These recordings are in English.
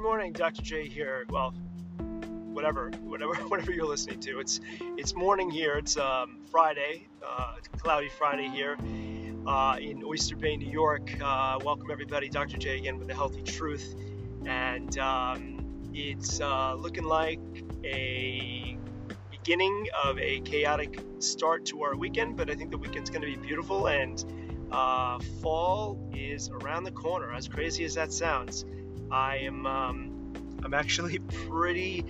morning, Dr. J here. Well, whatever, whatever, whatever you're listening to. It's it's morning here. It's um, Friday, uh, cloudy Friday here uh, in Oyster Bay, New York. Uh, welcome everybody, Dr. J again with the Healthy Truth, and um, it's uh, looking like a beginning of a chaotic start to our weekend, but I think the weekend's going to be beautiful and. Uh, fall is around the corner. As crazy as that sounds, I am um, I'm actually pretty.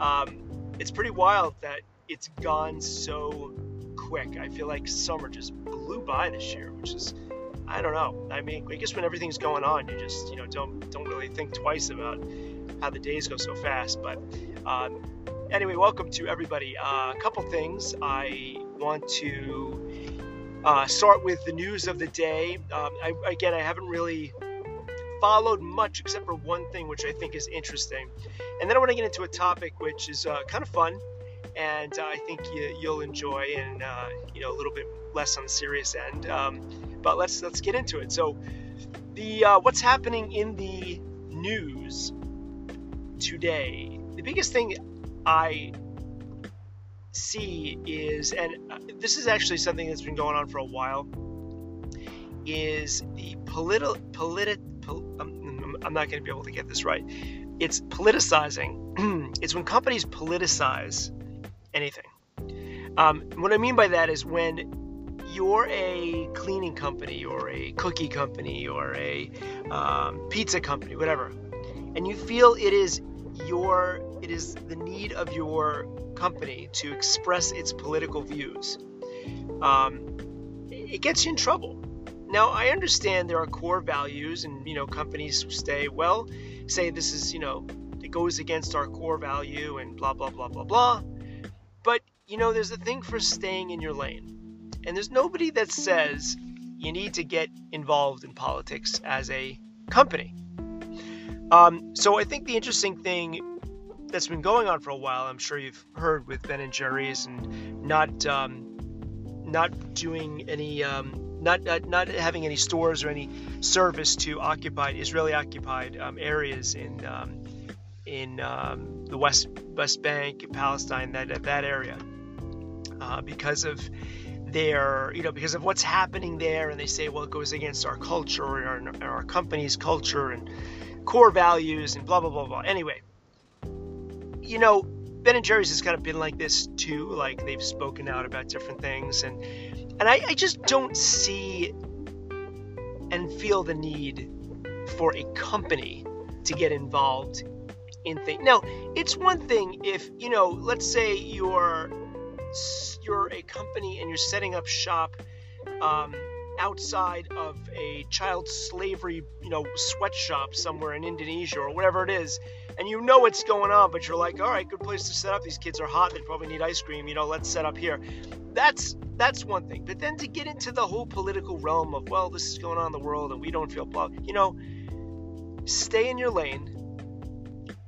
Um, it's pretty wild that it's gone so quick. I feel like summer just blew by this year, which is I don't know. I mean, I guess when everything's going on, you just you know don't don't really think twice about how the days go so fast. But um, anyway, welcome to everybody. Uh, a couple things I want to uh, start with the news of the day. Um, I, again, I haven't really followed much except for one thing, which I think is interesting. And then I want to get into a topic which is uh, kind of fun, and uh, I think you, will enjoy, and uh, you know a little bit less on the serious end. Um, but let's let's get into it. So, the uh, what's happening in the news today? The biggest thing I see is, and uh, this is actually something that's been going on for a while, is the political politi- I'm, not going to be able to get this right. It's politicizing. it's when companies politicize anything. Um, what I mean by that is when you're a cleaning company or a cookie company or a um, pizza company, whatever, and you feel it is your it is the need of your company to express its political views. Um, it gets you in trouble now, I understand there are core values, and you know, companies say, well, say this is, you know, it goes against our core value, and blah blah blah blah blah. But you know, there's a thing for staying in your lane, and there's nobody that says you need to get involved in politics as a company. Um, so I think the interesting thing that's been going on for a while, I'm sure you've heard with Ben and Jerry's, and not um, not doing any um, not, not, not having any stores or any service to occupied Israeli occupied um, areas in um, in um, the West West Bank, Palestine, that that area, uh, because of their you know because of what's happening there, and they say well it goes against our culture or our, our company's culture and core values and blah blah blah blah. Anyway, you know Ben and Jerry's has kind of been like this too. Like they've spoken out about different things, and and I, I just don't see and feel the need for a company to get involved in things. Now, it's one thing if, you know, let's say you're you're a company and you're setting up shop um, outside of a child slavery, you know, sweatshop somewhere in Indonesia or whatever it is, and you know what's going on, but you're like, all right, good place to set up. These kids are hot. They probably need ice cream. You know, let's set up here. That's that's one thing. But then to get into the whole political realm of, well, this is going on in the world and we don't feel blah, you know, stay in your lane.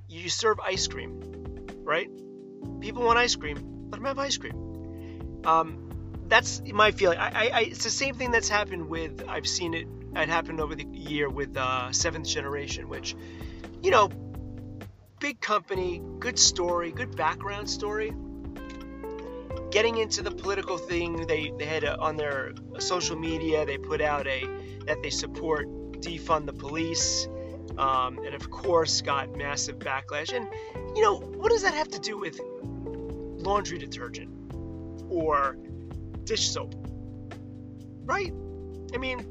You serve ice cream, right? People want ice cream. Let them have ice cream. Um, that's my feeling. I, I, I, it's the same thing that's happened with. I've seen it. It happened over the year with uh, Seventh Generation, which, you know, big company, good story, good background story getting into the political thing, they, they had a, on their social media, they put out a that they support defund the police, um, and of course got massive backlash. And you know, what does that have to do with laundry detergent or dish soap? Right? I mean,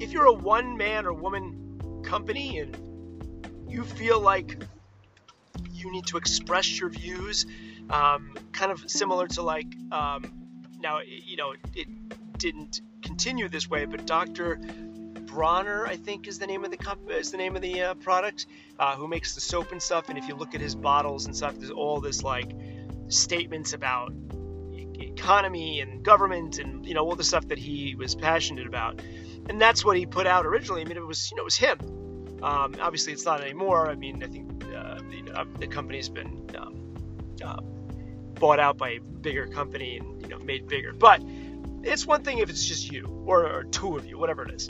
if you're a one man or woman company and you feel like you need to express your views um, kind of similar to like um, now you know it didn't continue this way, but Dr. Bronner, I think, is the name of the comp- is the name of the uh, product, uh, who makes the soap and stuff. And if you look at his bottles and stuff, there's all this like statements about economy and government and you know all the stuff that he was passionate about. And that's what he put out originally. I mean, it was you know it was him. Um, obviously, it's not anymore. I mean, I think uh, the, uh, the company's been um, uh, bought out by a bigger company and you know made bigger. But it's one thing if it's just you or, or two of you, whatever it is.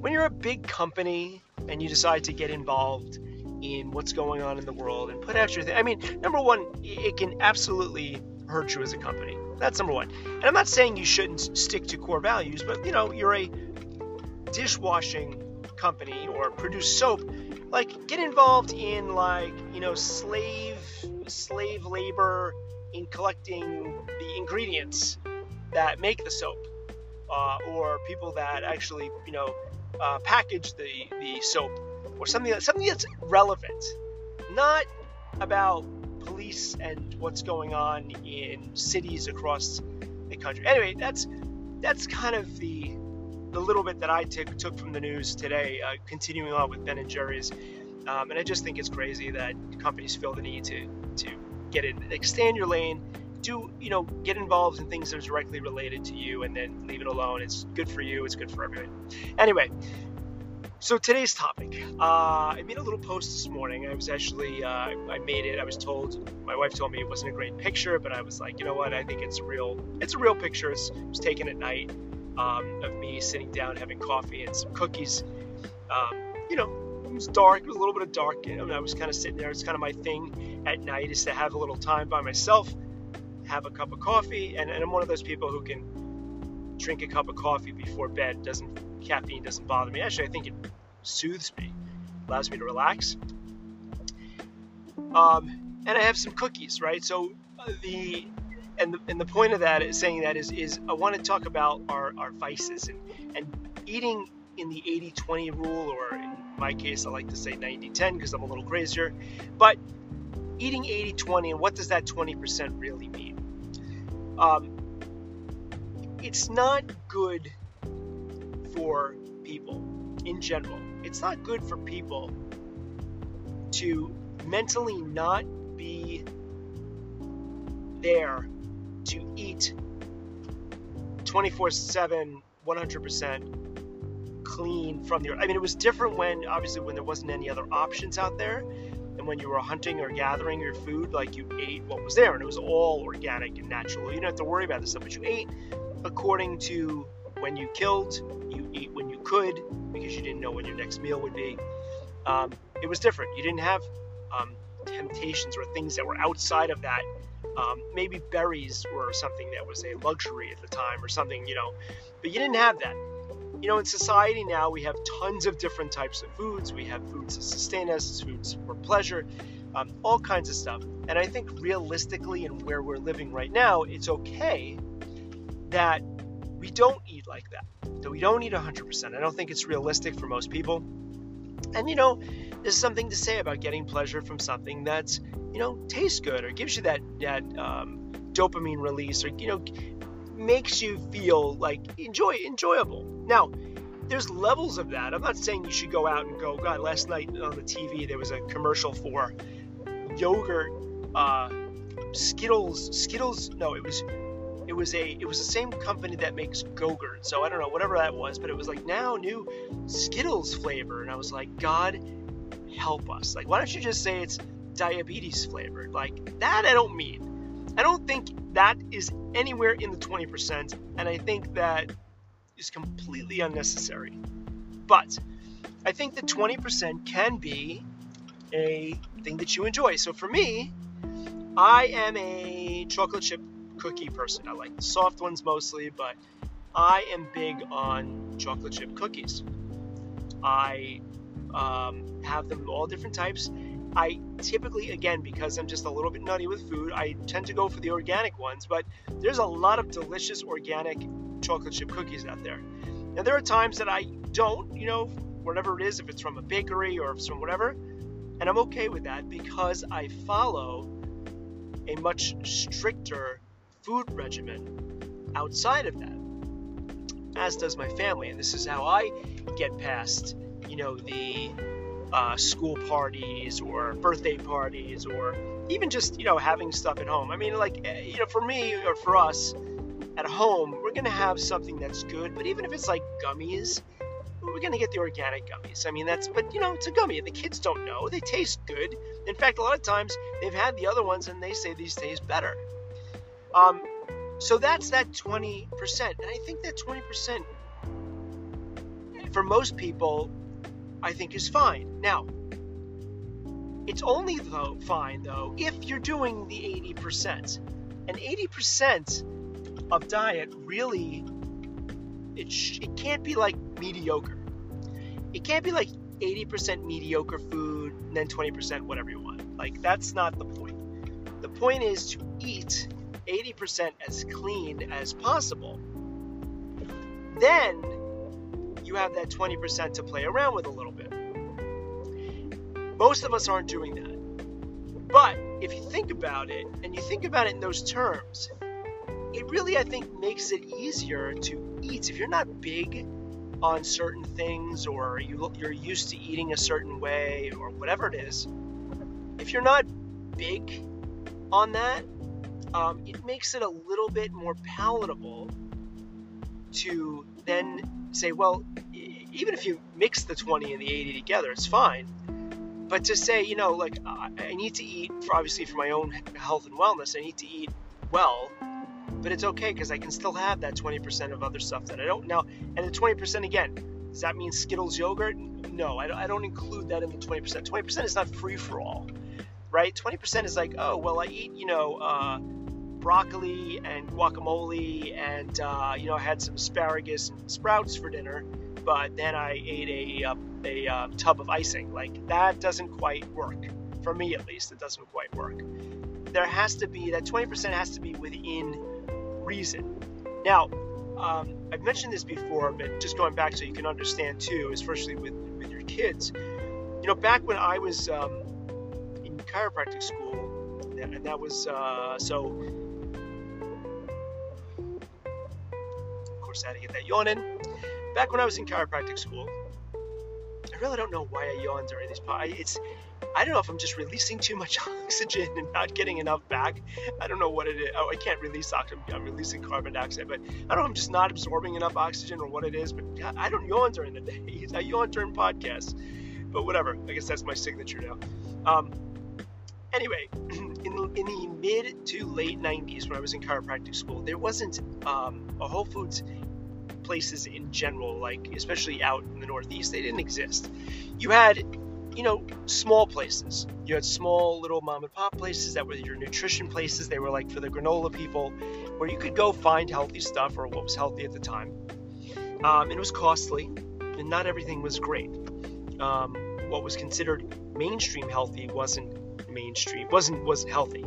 When you're a big company and you decide to get involved in what's going on in the world and put out your thing. I mean, number one, it can absolutely hurt you as a company. That's number one. And I'm not saying you shouldn't stick to core values, but you know, you're a dishwashing company or produce soap. Like, get involved in like you know slave slave labor in collecting the ingredients that make the soap, uh, or people that actually you know uh, package the the soap, or something that, something that's relevant, not about police and what's going on in cities across the country. Anyway, that's that's kind of the the little bit that I t- took from the news today. Uh, continuing on with Ben and Jerry's, um, and I just think it's crazy that companies feel the need to to get in, extend your lane, do you know, get involved in things that are directly related to you, and then leave it alone. It's good for you. It's good for everyone. Anyway, so today's topic, uh, I made a little post this morning. I was actually, uh, I made it. I was told, my wife told me it wasn't a great picture, but I was like, you know what? I think it's real. It's a real picture. It's, it was taken at night um, of me sitting down having coffee and some cookies. Um, you know, it was dark. It was a little bit of dark. Know, I was kind of sitting there. It's kind of my thing at night is to have a little time by myself, have a cup of coffee, and, and I'm one of those people who can drink a cup of coffee before bed. Doesn't caffeine doesn't bother me. Actually, I think it soothes me, allows me to relax. Um, and I have some cookies, right? So uh, the and the, and the point of that is saying that is is I want to talk about our, our vices and and eating in the 80-20 rule, or in my case, I like to say 90-10 because I'm a little crazier. But eating 80-20 and what does that 20% really mean? Um, it's not good for people in general. It's not good for people to mentally not be there to eat 24 7, 100% clean from the earth. I mean, it was different when, obviously, when there wasn't any other options out there. And when you were hunting or gathering your food, like you ate what was there, and it was all organic and natural. You don't have to worry about this stuff, but you ate according to when you killed, you eat when you could because you didn't know when your next meal would be. Um, it was different. You didn't have um, temptations or things that were outside of that. Um, maybe berries were something that was a luxury at the time or something, you know, but you didn't have that. You know, in society now, we have tons of different types of foods. We have foods that sustain us, foods for pleasure, um, all kinds of stuff. And I think realistically, and where we're living right now, it's okay that we don't eat like that. That we don't eat 100%. I don't think it's realistic for most people. And you know, there's something to say about getting pleasure from something that's you know tastes good or gives you that that um, dopamine release or you know makes you feel like enjoy enjoyable. Now, there's levels of that. I'm not saying you should go out and go. God, last night on the TV there was a commercial for yogurt, uh, Skittles. Skittles. No, it was it was a it was the same company that makes Go-Gurt. So I don't know whatever that was, but it was like now new Skittles flavor, and I was like, God help us! Like, why don't you just say it's diabetes flavored? Like that, I don't mean. I don't think that is anywhere in the 20%, and I think that is completely unnecessary. But I think the 20% can be a thing that you enjoy. So for me, I am a chocolate chip cookie person. I like the soft ones mostly, but I am big on chocolate chip cookies. I um, have them all different types. I typically, again, because I'm just a little bit nutty with food, I tend to go for the organic ones, but there's a lot of delicious organic chocolate chip cookies out there. Now, there are times that I don't, you know, whatever it is, if it's from a bakery or from whatever, and I'm okay with that because I follow a much stricter food regimen outside of that, as does my family. And this is how I get past, you know, the uh, school parties or birthday parties or even just, you know, having stuff at home. I mean, like, eh, you know, for me or for us at home, we're going to have something that's good, but even if it's like gummies, we're going to get the organic gummies. I mean, that's, but you know, it's a gummy. And the kids don't know. They taste good. In fact, a lot of times they've had the other ones and they say these taste better. Um, so that's that 20%. And I think that 20% for most people, I think is fine. Now, It's only though fine though if you're doing the 80%. And 80% of diet really it sh- it can't be like mediocre. It can't be like 80% mediocre food and then 20% whatever you want. Like that's not the point. The point is to eat 80% as clean as possible. Then you have that 20% to play around with a little bit. Most of us aren't doing that. But if you think about it, and you think about it in those terms, it really, I think, makes it easier to eat. If you're not big on certain things, or you, you're used to eating a certain way, or whatever it is, if you're not big on that, um, it makes it a little bit more palatable to then say, well, even if you mix the 20 and the 80 together, it's fine. But to say, you know, like I need to eat, for obviously for my own health and wellness, I need to eat well, but it's okay because I can still have that 20% of other stuff that I don't now. And the 20% again, does that mean Skittles yogurt? No, I don't, include that in the 20%. 20% is not free for all, right? 20% is like, oh, well, I eat, you know, uh, broccoli and guacamole, and uh, you know I had some asparagus and sprouts for dinner, but then I ate a uh, a uh, tub of icing. Like that doesn't quite work for me, at least. It doesn't quite work. There has to be that 20% has to be within reason. Now, um, I've mentioned this before, but just going back so you can understand too, especially with with your kids. You know, back when I was um, in chiropractic school, and that was uh, so course, I had to get that yawn in. Back when I was in chiropractic school, I really don't know why I yawn during these. It's I don't know if I'm just releasing too much oxygen and not getting enough back. I don't know what it is. Oh, I can't release oxygen. I'm releasing carbon dioxide, but I don't know I'm just not absorbing enough oxygen or what it is. But I don't yawn during the day. I yawn during podcasts. But whatever. I guess that's my signature now. Um, anyway, in, in the mid to late 90s, when I was in chiropractic school, there wasn't um, a Whole Foods places in general, like especially out in the Northeast, they didn't exist. You had, you know, small places. You had small little mom and pop places that were your nutrition places. They were like for the granola people, where you could go find healthy stuff or what was healthy at the time. Um, it was costly, and not everything was great. Um, what was considered mainstream healthy wasn't mainstream, wasn't wasn't healthy.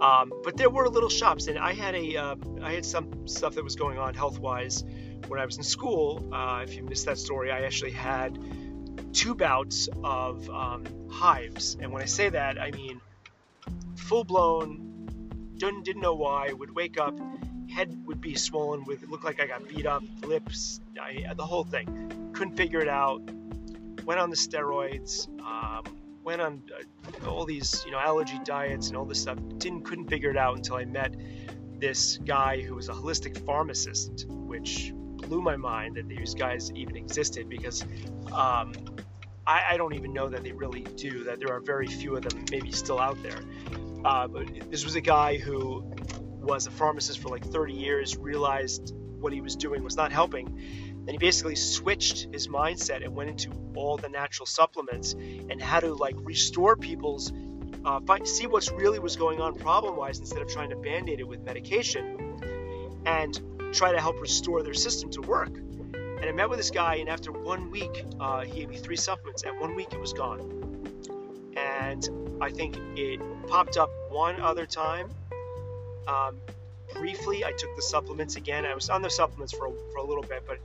Um, but there were little shops, and I had a uh, I had some stuff that was going on health wise when I was in school, uh, if you missed that story, I actually had two bouts of um, hives. And when I say that, I mean full blown, didn't, didn't know why, would wake up, head would be swollen with, it looked like I got beat up, lips, I, the whole thing. Couldn't figure it out. Went on the steroids, um, went on uh, all these, you know, allergy diets and all this stuff. Didn't, couldn't figure it out until I met this guy who was a holistic pharmacist, which blew my mind that these guys even existed because um, I, I, don't even know that they really do, that there are very few of them maybe still out there. Uh, but this was a guy who was a pharmacist for like 30 years, realized what he was doing was not helping. And he basically switched his mindset and went into all the natural supplements and how to like restore people's uh, find, see what's really was going on problem wise instead of trying to band aid it with medication. And try to help restore their system to work. And I met with this guy, and after one week, uh, he gave me three supplements. At one week, it was gone. And I think it popped up one other time. Um, briefly, I took the supplements again. I was on the supplements for a, for a little bit, but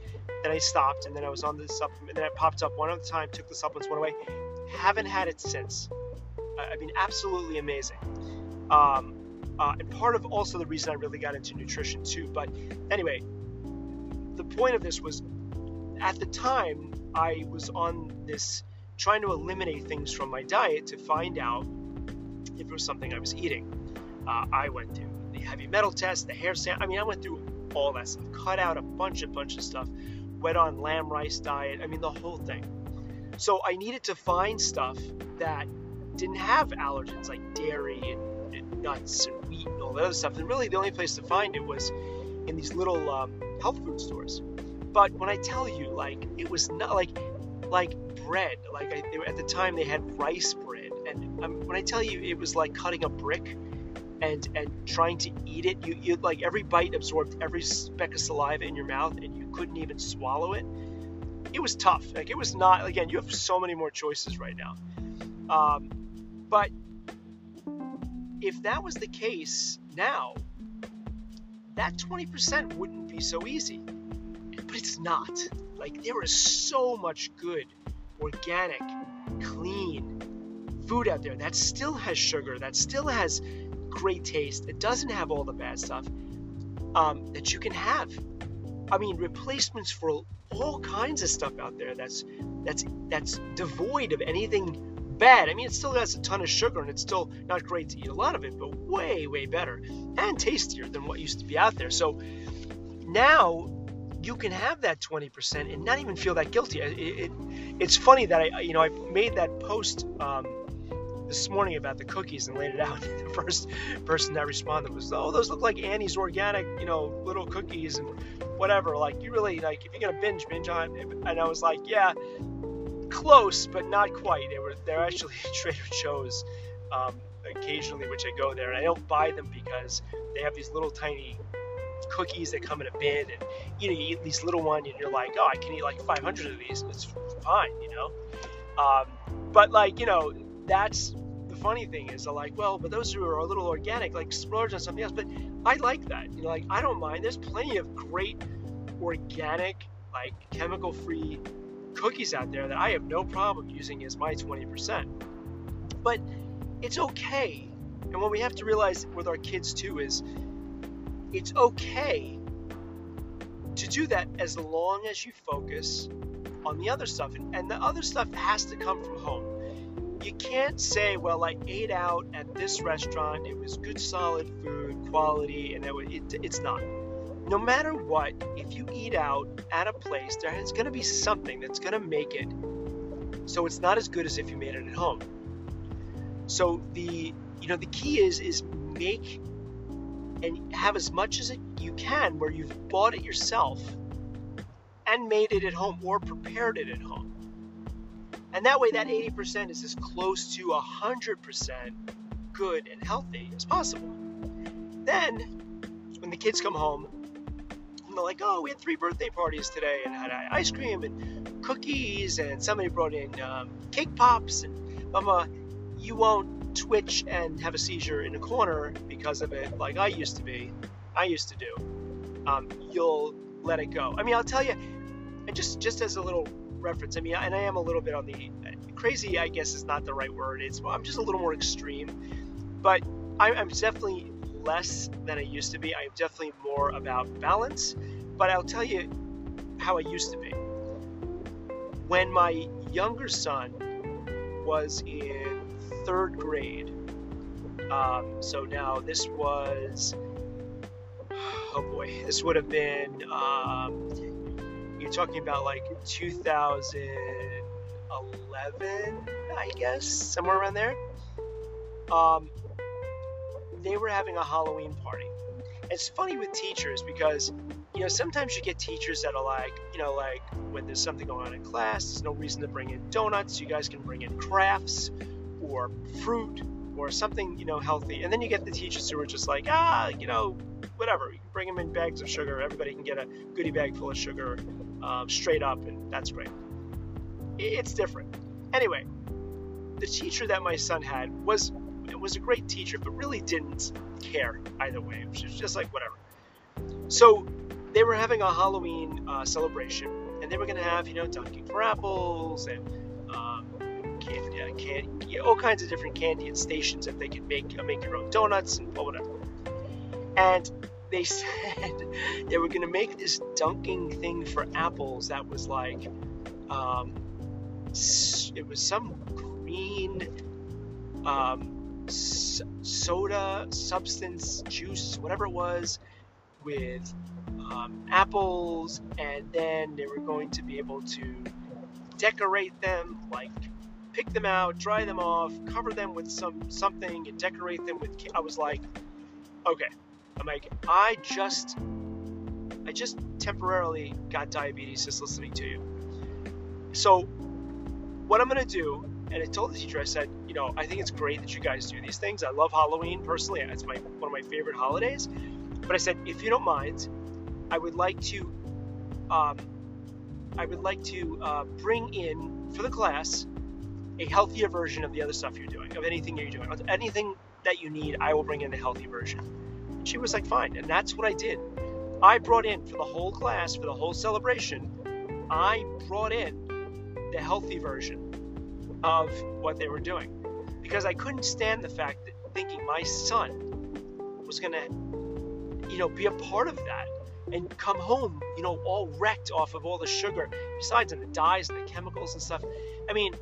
then I stopped, and then I was on the supplement. Then it popped up one other time, took the supplements, went away. Haven't had it since. I mean, absolutely amazing. Um, uh, and part of also the reason I really got into nutrition too. But anyway, the point of this was at the time I was on this trying to eliminate things from my diet to find out if it was something I was eating. Uh, I went through the heavy metal test, the hair sample. I mean, I went through all that stuff, cut out a bunch, of bunch of stuff, went on lamb rice diet. I mean, the whole thing. So I needed to find stuff that didn't have allergens like dairy and, and nuts and wheat and all that other stuff. And really, the only place to find it was in these little um, health food stores. But when I tell you, like, it was not like like bread. Like I, at the time, they had rice bread, and I'm, when I tell you it was like cutting a brick and and trying to eat it, you you like every bite absorbed every speck of saliva in your mouth, and you couldn't even swallow it. It was tough. Like it was not. Again, you have so many more choices right now. Um, but if that was the case now, that 20% wouldn't be so easy. But it's not. Like, there is so much good, organic, clean food out there that still has sugar, that still has great taste, that doesn't have all the bad stuff um, that you can have. I mean, replacements for all kinds of stuff out there that's that's that's devoid of anything bad. I mean, it still has a ton of sugar and it's still not great to eat a lot of it, but way, way better and tastier than what used to be out there. So now you can have that 20% and not even feel that guilty. It, it, it's funny that I, you know, I made that post um, this morning about the cookies and laid it out. The first person that responded was, "Oh, those look like Annie's organic, you know, little cookies and whatever. Like, you really like if you're gonna binge, binge on." And I was like, "Yeah, close, but not quite. They were they're actually Trader Joe's um, occasionally, which I go there, and I don't buy them because they have these little tiny cookies that come in a bin, and you know you eat these little one, and you're like, oh, I can eat like 500 of these, and it's fine, you know. Um, but like you know, that's the funny thing is, I'm like, well, but those who are a little organic, like splurge on something else. But I like that, you know, like I don't mind. There's plenty of great organic, like chemical-free cookies out there that I have no problem using as my 20%. But it's okay. And what we have to realize with our kids too is it's okay to do that as long as you focus on the other stuff. And, and the other stuff has to come from home. You can't say, well, I ate out at this restaurant, it was good, solid food, quality, and it, it, it's not no matter what, if you eat out at a place, there is going to be something that's going to make it so it's not as good as if you made it at home. So the you know the key is is make and have as much as you can where you've bought it yourself and made it at home or prepared it at home. And that way that 80% is as close to 100% good and healthy as possible. Then when the kids come home, and they're like, oh, we had three birthday parties today and had ice cream and cookies, and somebody brought in um, cake pops, and mama, you won't twitch and have a seizure in a corner because of it, like I used to be, I used to do. Um, you'll let it go. I mean, I'll tell you, and just just as a little reference, I mean, and I am a little bit on the crazy. I guess is not the right word. It's I'm just a little more extreme, but I, I'm definitely less than I used to be. I'm definitely more about balance, but I'll tell you how I used to be. When my younger son was in third grade, um, so now this was, oh boy, this would have been, um, you're talking about like 2011, I guess, somewhere around there. Um, they were having a Halloween party. It's funny with teachers because, you know, sometimes you get teachers that are like, you know, like when there's something going on in class, there's no reason to bring in donuts. You guys can bring in crafts or fruit or something, you know, healthy. And then you get the teachers who are just like, ah, you know, whatever. You can bring them in bags of sugar. Everybody can get a goodie bag full of sugar um, straight up, and that's great. It's different. Anyway, the teacher that my son had was was a great teacher, but really didn't care either way. She was just like, whatever. So they were having a Halloween uh, celebration, and they were going to have, you know, dunking for apples and um, candy, uh, candy, all kinds of different candy at stations if they could make uh, make your own donuts and whatever. And they said they were going to make this dunking thing for apples that was like, um, it was some green um, soda, substance, juice, whatever it was, with um, apples, and then they were going to be able to decorate them, like pick them out, dry them off, cover them with some something, and decorate them with. I was like, okay, I'm like, I just, I just temporarily got diabetes just listening to you. So, what I'm gonna do and I told the teacher, I said, you know, I think it's great that you guys do these things. I love Halloween personally; it's my one of my favorite holidays. But I said, if you don't mind, I would like to, um, I would like to uh, bring in for the class a healthier version of the other stuff you're doing, of anything you're doing, anything that you need. I will bring in a healthy version. And she was like, fine, and that's what I did. I brought in for the whole class, for the whole celebration, I brought in the healthy version of what they were doing because I couldn't stand the fact that thinking my son was going to, you know, be a part of that and come home, you know, all wrecked off of all the sugar, besides and the dyes and the chemicals and stuff. I mean,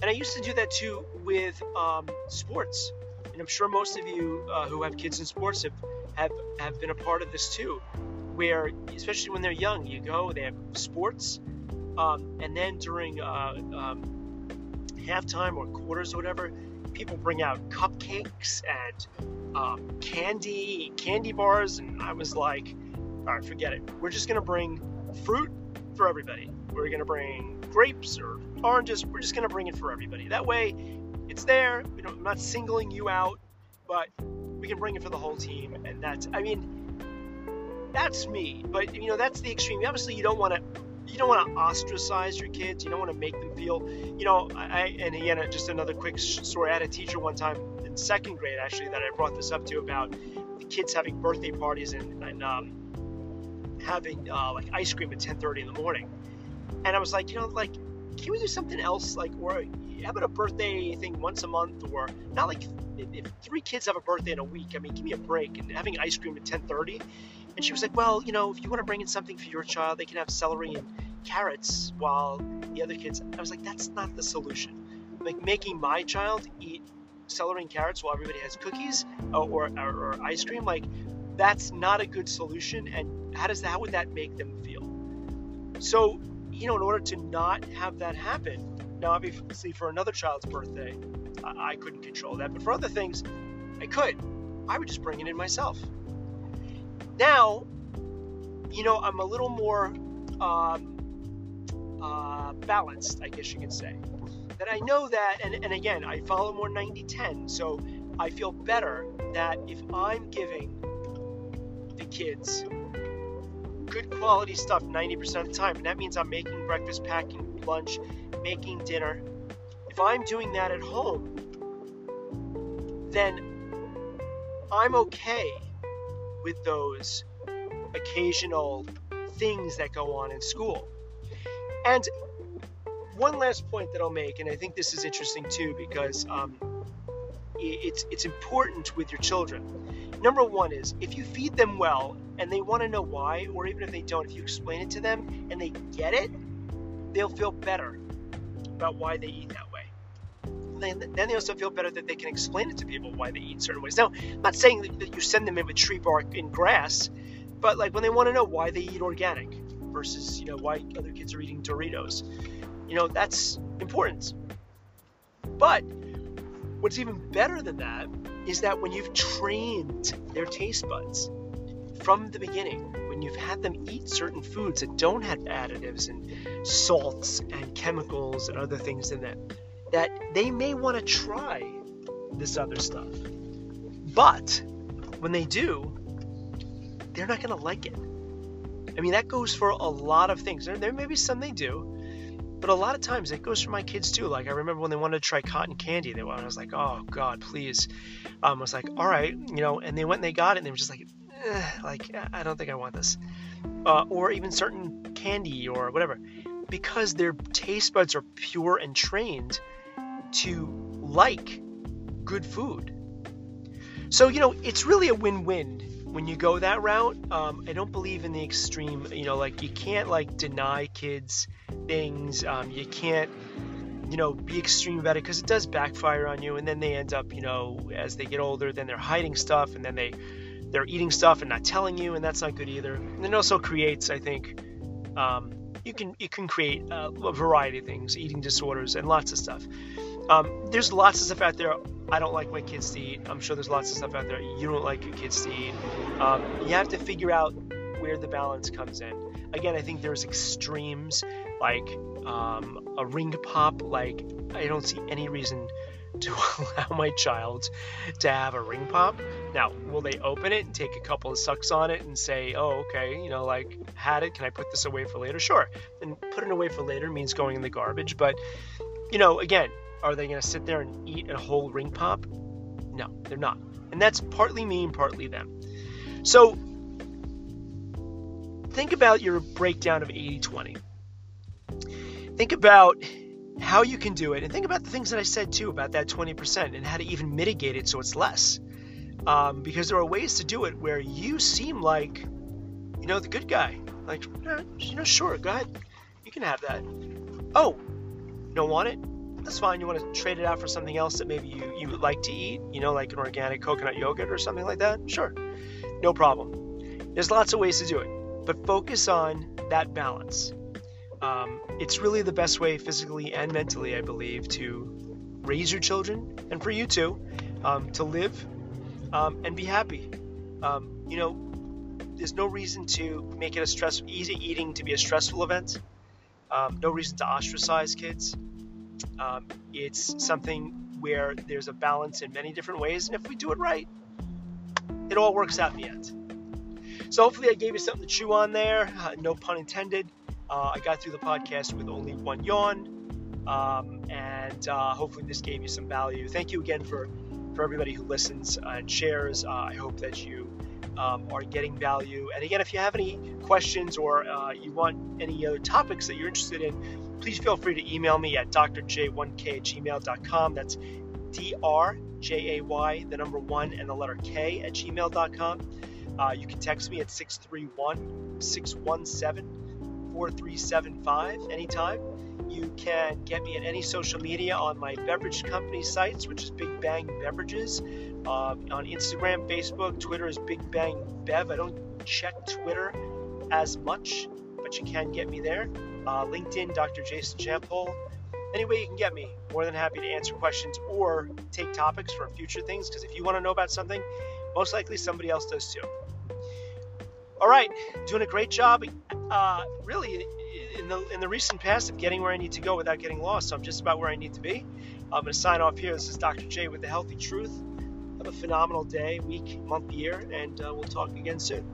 and I used to do that too with um, sports. And I'm sure most of you uh, who have kids in sports have, have, have been a part of this too, where, especially when they're young, you go, they have sports, um, and then during uh, um, halftime or quarters or whatever, people bring out cupcakes and um, candy, candy bars, and I was like, all right, forget it. We're just gonna bring fruit for everybody. We're gonna bring grapes or oranges. We're just gonna bring it for everybody. That way, it's there. You know, I'm not singling you out, but we can bring it for the whole team. And that's, I mean, that's me. But you know, that's the extreme. Obviously, you don't want to you don't want to ostracize your kids. You don't want to make them feel, you know. I and again, just another quick story. I had a teacher one time in second grade actually that I brought this up to about the kids having birthday parties and, and um, having uh, like ice cream at 10:30 in the morning. And I was like, you know, like, can we do something else? Like, or having a birthday thing once a month, or not like if three kids have a birthday in a week. I mean, give me a break. And having ice cream at 10:30 and she was like, well, you know, if you want to bring in something for your child, they can have celery and carrots while the other kids. I was like, that's not the solution. Like making my child eat celery and carrots while everybody has cookies uh, or, or, or ice cream, like that's not a good solution. And how does that, how would that make them feel? So, you know, in order to not have that happen, now obviously for another child's birthday, I, I couldn't control that, but for other things, I could. I would just bring it in myself now, you know, I'm a little more um, uh, balanced, I guess you could say. That I know that, and, and again, I follow more 90 10, so I feel better that if I'm giving the kids good quality stuff 90% of the time, and that means I'm making breakfast, packing lunch, making dinner. If I'm doing that at home, then I'm okay with those occasional things that go on in school. And one last point that I'll make, and I think this is interesting too, because um, it's it's important with your children. Number one is if you feed them well and they want to know why, or even if they don't, if you explain it to them and they get it, they'll feel better about why they eat that then, then they also feel better that they can explain it to people why they eat certain ways. Now, I'm not saying that you send them in with tree bark and grass, but like when they want to know why they eat organic versus you know why other kids are eating Doritos, you know that's important. But what's even better than that is that when you've trained their taste buds from the beginning, when you've had them eat certain foods that don't have additives and salts and chemicals and other things in them, that they may want to try this other stuff. But when they do, they're not going to like it. I mean, that goes for a lot of things. There, there may be some they do, but a lot of times it goes for my kids too. Like I remember when they wanted to try cotton candy, they wanted, I was like, oh God, please. Um, I was like, all right, you know, and they went and they got it, and they were just like, like I don't think I want this, uh, or even certain candy or whatever, because their taste buds are pure and trained to like good food. So, you know, it's really a win win when you go that route. Um, I don't believe in the extreme, you know, like you can't like deny kids things. Um, you can't, you know, be extreme about it because it does backfire on you. And then they end up, you know, as they get older, then they're hiding stuff and then they, they're eating stuff and not telling you, and that's not good either. And it also creates, I think, um, you can you can create a variety of things, eating disorders and lots of stuff. Um, there's lots of stuff out there I don't like my kids to eat. I'm sure there's lots of stuff out there you don't like your kids to eat. Um, you have to figure out where the balance comes in. Again, I think there's extremes like um, a ring pop. Like I don't see any reason to allow my child to have a ring pop. Now, will they open it and take a couple of sucks on it and say, "Oh, okay, you know, like had it. Can I put this away for later?" Sure. And putting away for later means going in the garbage. But you know, again, are they going to sit there and eat a whole ring pop? No, they're not. And that's partly me and partly them. So think about your breakdown of 80 20. Think about how you can do it, and think about the things that I said too about that 20% and how to even mitigate it so it's less. Um, because there are ways to do it where you seem like, you know, the good guy. Like, you know, sure, go ahead. You can have that. Oh, don't want it? That's fine. You want to trade it out for something else that maybe you, you would like to eat, you know, like an organic coconut yogurt or something like that? Sure. No problem. There's lots of ways to do it, but focus on that balance. Um, it's really the best way, physically and mentally, I believe, to raise your children and for you too, um, to live um, and be happy. Um, you know, there's no reason to make it a stress, easy eating to be a stressful event. Um, no reason to ostracize kids. Um, it's something where there's a balance in many different ways, and if we do it right, it all works out in the end. So hopefully, I gave you something to chew on there. Uh, no pun intended. Uh, I got through the podcast with only one yawn, um, and uh, hopefully, this gave you some value. Thank you again for for everybody who listens and shares. Uh, I hope that you um, are getting value. And again, if you have any questions or uh, you want any other topics that you're interested in, please feel free to email me at drj1k at gmail.com. That's D R J A Y, the number one, and the letter K at gmail.com. Uh, you can text me at 631 617 4375 anytime. You can get me at any social media on my beverage company sites, which is Big Bang Beverages. Uh, on Instagram, Facebook, Twitter is Big Bang Bev. I don't check Twitter as much, but you can get me there uh, LinkedIn, Dr. Jason Champole. Any way you can get me, more than happy to answer questions or take topics for future things. Because if you want to know about something, most likely somebody else does too. All right, doing a great job. Uh, really, in the in the recent past of getting where I need to go without getting lost. So I'm just about where I need to be. I'm going to sign off here. This is Dr. J with the Healthy Truth. Have a phenomenal day, week, month, year, and uh, we'll talk again soon.